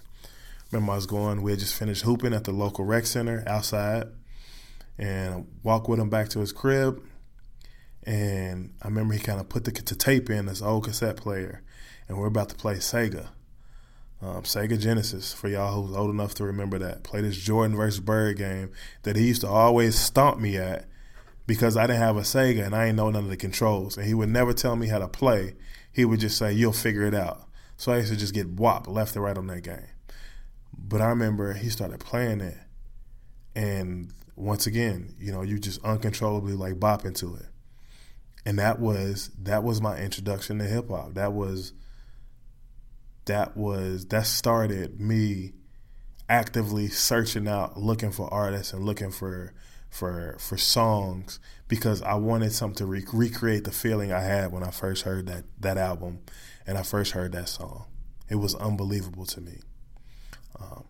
Remember, I was going. We had just finished hooping at the local rec center outside, and walk with him back to his crib. And I remember he kind of put the, tape in this old cassette player, and we're about to play Sega. Um, Sega Genesis, for y'all who's old enough to remember that. Play this Jordan versus Bird game that he used to always stomp me at because I didn't have a Sega and I didn't know none of the controls. And he would never tell me how to play. He would just say, You'll figure it out. So I used to just get whopped left and right on that game. But I remember he started playing it. And once again, you know, you just uncontrollably like bop into it. And that was that was my introduction to hip hop. That was that was that started me actively searching out looking for artists and looking for for for songs because I wanted something to re- recreate the feeling I had when I first heard that that album and I first heard that song. It was unbelievable to me. Um,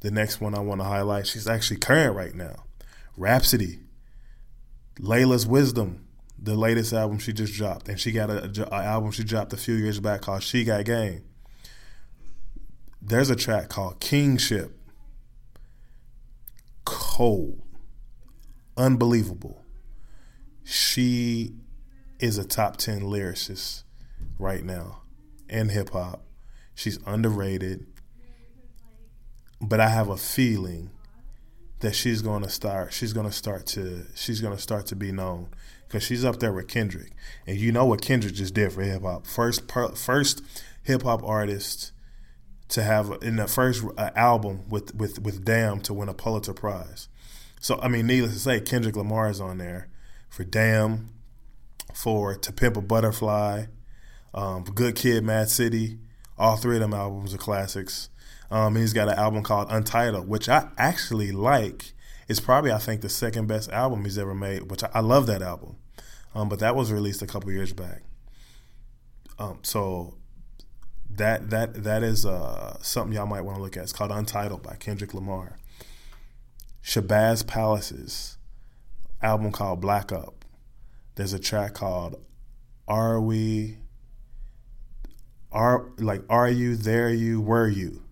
the next one I want to highlight, she's actually current right now. Rapsody. Laila's Wisdom, the latest album she just dropped, and she got a, a, a, album she dropped a few years back called She Got Game. There's a track called Kingship. Cold, unbelievable. She is a top ten lyricist right now in hip hop. She's underrated, but I have a feeling that she's going to start she's going to start to she's going to start to be known because she's up there with Kendrick and you know what Kendrick just did for hip hop first first hip hop artist to have in the first uh, album with with with Damn to win a Pulitzer Prize so I mean needless to say Kendrick Lamar is on there for Damn for To Pimp a Butterfly um, Good Kid Mad City all three of them albums are classics um, and he's got an album called Untitled, which I actually like. It's probably I think the second best album he's ever made, which I, I love that album. Um, but that was released a couple years back. Um, so that that that is uh, something y'all might want to look at. It's called Untitled by Kendrick Lamar. Shabazz Palaces album called Black Up. There's a track called Are We Are like Are You There You Were You?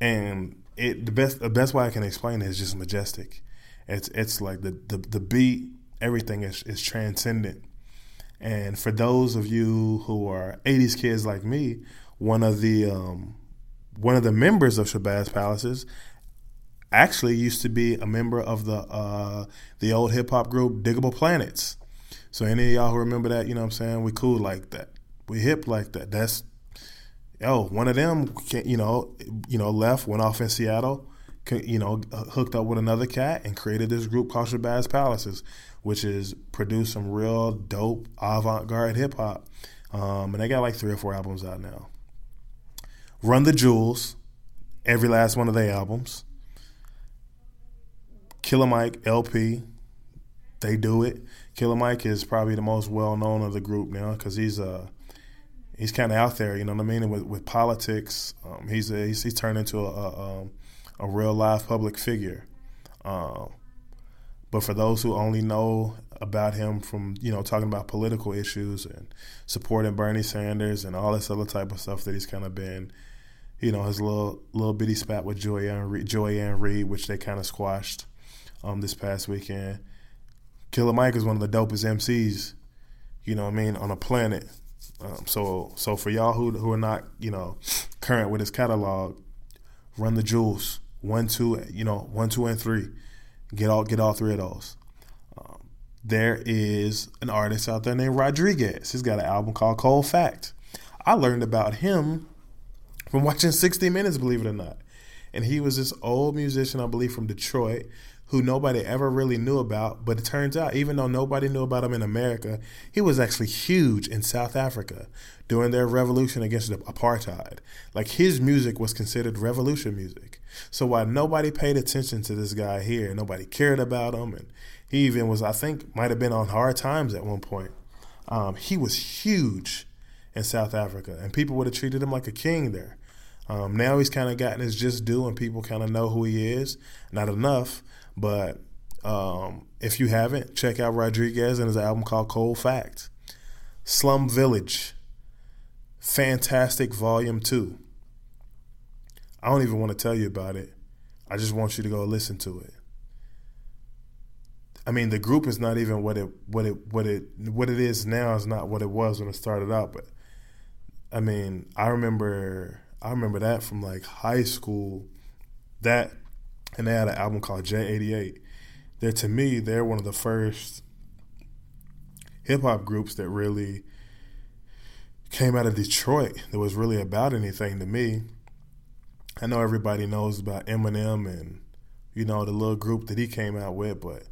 and it the best the best way I can explain it is just majestic. It's it's like the the, the beat, everything is is transcendent. And for those of you who are '80s kids like me, one of the um, one of the members of Shabazz Palaces actually used to be a member of the uh, the old hip hop group Diggable Planets. So any of y'all who remember that, you know what I'm saying? We cool like that. We hip like that. That's oh, one of them, you know, you know, left, went off in Seattle, you know, hooked up with another cat and created this group called Shabazz Palaces, which is produced some real dope avant-garde hip hop, um, and they got like three or four albums out now. Run the Jewels, every last one of their albums. Killer Mike El-P, they do it. Killer Mike is probably the most well known of the group now because he's a he's kind of out there, you know what I mean? And with, with politics, um, he's, a, he's, he's turned into a, a, um, a real live public figure. Um, but for those who only know about him from you know talking about political issues and supporting Bernie Sanders and all this other type of stuff that he's kind of been, you know, his little little bitty spat with Joy-Ann Reid, Joy-Ann Reid which they kind of squashed um, this past weekend. Killer Mike is one of the dopest MCs, you know what I mean, on a planet. Um, so so for y'all who who are not you know current with his catalog, run the jewels one two you know one two and three, get all get all three of those. there is an artist out there named Rodriguez. He's got an album called Cold Fact. I learned about him from watching 60 Minutes, believe it or not. And he was this old musician, I believe, from Detroit, who nobody ever really knew about. But it turns out, even though nobody knew about him in America, he was actually huge in South Africa during their revolution against apartheid. Like his music was considered revolution music. So while nobody paid attention to this guy here, nobody cared about him, and he even was, I think, might have been on hard times at one point. Um, he was huge in South Africa, and people would have treated him like a king there. Um, now he's kind of gotten his just due, and people kind of know who he is. Not enough, but um, if you haven't, check out Rodriguez and his album called Cold Fact. Slum Village, fantastic volume two. I don't even want to tell you about it. I just want you to go listen to it. I mean, the group is not even what it what it what it what it is now is not what it was when it started out. But I mean, I remember I remember that from like high school. That and they had an album called J88. That to me, they're one of the first hip hop groups that really came out of Detroit that was really about anything to me. I know everybody knows about Eminem and you know the little group that he came out with, but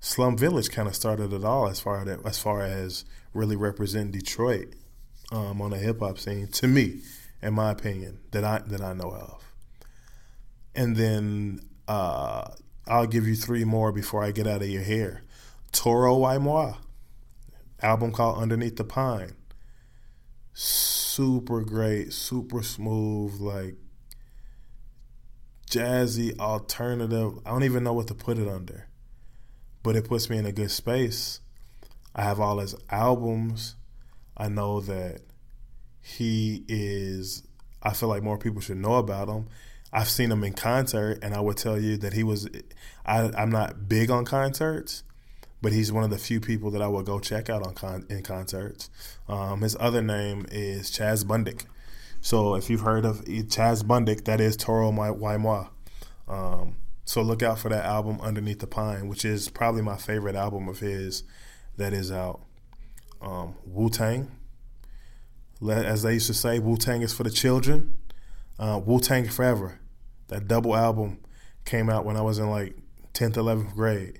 Slum Village kind of started it all as far as as far as really representing Detroit um, on the hip hop scene. To me, in my opinion, that I that I know of. And then uh, I'll give you three more before I get out of your hair. Toro Moi, album called Underneath the Pine. Super great, super smooth, like jazzy, alternative. I don't even know what to put it under, but it puts me in a good space. I have all his albums. I know that he is. I feel like more people should know about him. I've seen him in concert, and I would tell you that he was. I, I'm not big on concerts, but he's one of the few people that I would go check out on con, in concerts. Um, his other name is Chaz Bundick. So if you've heard of Chaz Bundick, that is Toro Moi. Um, so look out for that album Underneath the Pine, which is probably my favorite album of his that is out. Um, Wu Tang, as they used to say, Wu Tang is for the children. Uh, Wu Tang Forever, that double album came out when I was in like 10th, 11th grade.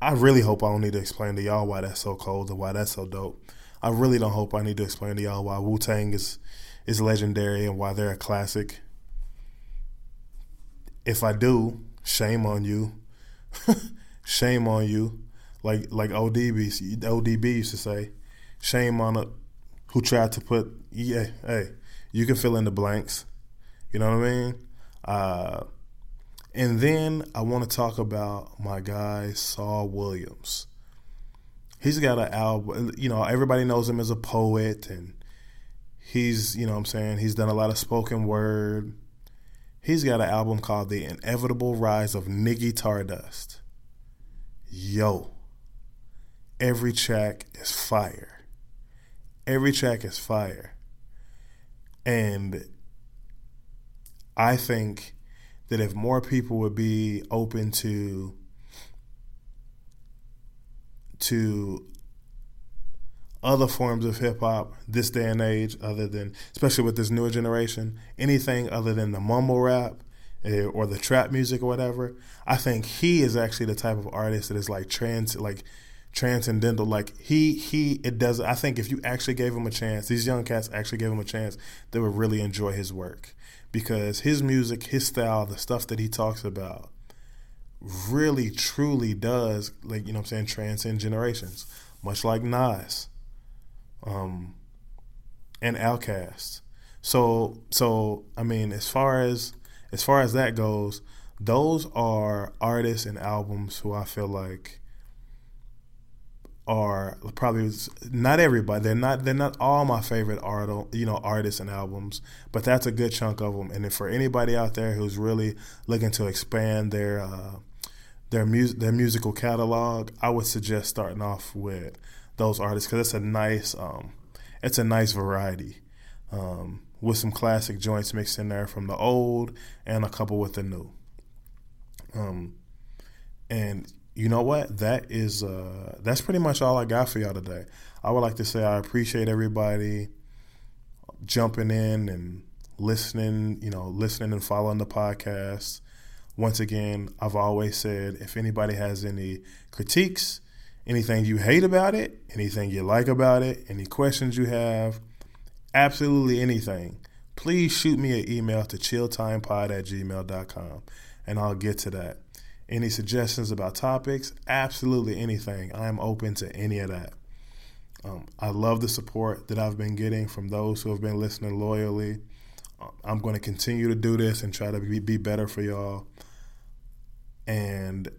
I really hope I don't need to explain to y'all why that's so cold and why that's so dope. I really don't hope I need to explain to y'all why Wu Tang is is legendary and why they're a classic. If I do, shame on you. shame on you. Like like ODB ODB used to say, shame on it who tried to put yeah, hey, you can fill in the blanks. You know what I mean? Uh, and then I want to talk about my guy Saul Williams. He's got an album, you know, everybody knows him as a poet and he's, you know what I'm saying, he's done a lot of spoken word. He's got an album called The Inevitable Rise of Niggy Tardust. Yo, every track is fire. Every track is fire. And I think that if more people would be open to to other forms of hip hop this day and age, other than especially with this newer generation, anything other than the mumble rap eh, or the trap music or whatever, I think he is actually the type of artist that is like trans like transcendental. Like he he it does. I think if you actually gave him a chance, these young cats actually gave him a chance, they would really enjoy his work because his music, his style, the stuff that he talks about, really truly does like you know I'm saying transcend generations, much like Nas, um, and Outkast. So so I mean as far as as far as that goes, those are artists and albums who I feel like are probably not everybody. They're not they're not all my favorite art you know artists and albums, but that's a good chunk of them. And for anybody out there who's really looking to expand their uh, their music their musical catalog, I would suggest starting off with those artists because it's a nice um, it's a nice variety um, with some classic joints mixed in there from the old and a couple with the new. Um, and you know what? That is uh, that's pretty much all I got for y'all today. I would like to say I appreciate everybody jumping in and listening. You know, listening and following the podcast. Once again, I've always said if anybody has any critiques, anything you hate about it, anything you like about it, any questions you have, absolutely anything, please shoot me an email to chilltimepod at gmail.com and I'll get to that. Any suggestions about topics? Absolutely anything. I'm open to any of that. Um, I love the support that I've been getting from those who have been listening loyally. Uh, I'm going to continue to do this and try to be, be better for y'all. And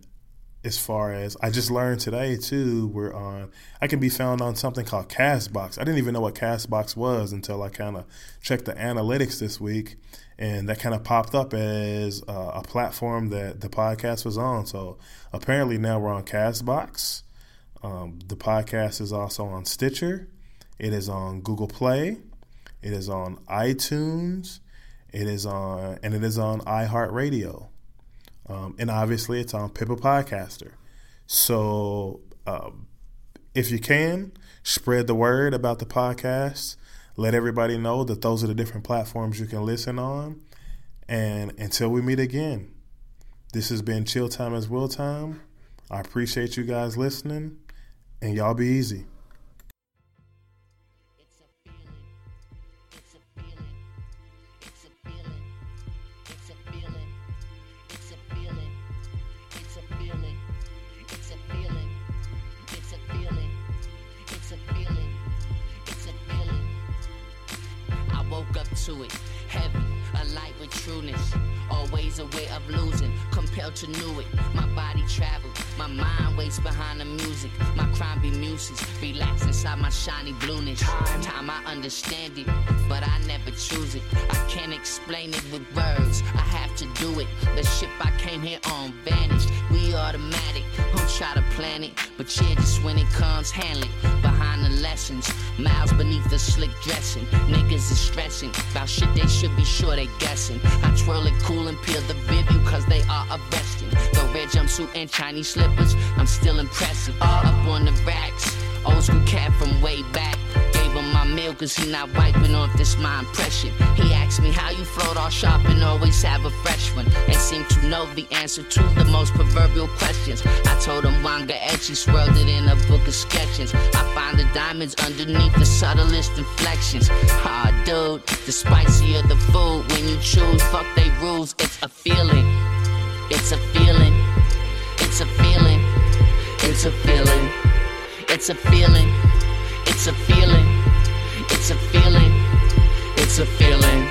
as far as I just learned today too, we're on. I can be found on something called Castbox. I didn't even know what Castbox was until I kind of checked the analytics this week, and that kind of popped up as uh, a platform that the podcast was on. So apparently now we're on Castbox. Um, the podcast is also on Stitcher. It is on Google Play. It is on iTunes. It is on and it is on iHeartRadio. Um, and obviously, it's on Pippa Podcaster. So, um, if you can, spread the word about the podcast. Let everybody know that those are the different platforms you can listen on. And until we meet again, this has been Chill Time as Will Time. I appreciate you guys listening, and y'all be easy. To it. Heavy, a light with trueness. Always a way of losing, compelled to know it. My body travels, my mind waits behind the music. My crime be muses, relax inside my shiny blueness. Time, time I understand it, but I never choose it. I can't explain it with words, I have to do it. The ship I came here on vanished. We automatic, don't try to plan it, but yeah, just when it comes, handle it. Behind the lessons, miles beneath the slick dressing. Niggas is stressing about shit they should be sure they guessing. I twirl it cool and peel the view cause they are arresting. The red jumpsuit and Chinese slippers, I'm still impressive. All up on the racks, old school cat from way back my cause he not wiping off this my impression. He asked me how you float all sharp and always have a fresh one. And seem to know the answer to the most proverbial questions. I told him Wanga Etchy swirled it in a book of sketches. I find the diamonds underneath the subtlest inflections. Ah, dude, the spicier the food when you choose, fuck they rules. It's a feeling. It's a feeling. It's a feeling. It's a feeling. It's a feeling. It's a feeling. It's a feeling. It's a feeling.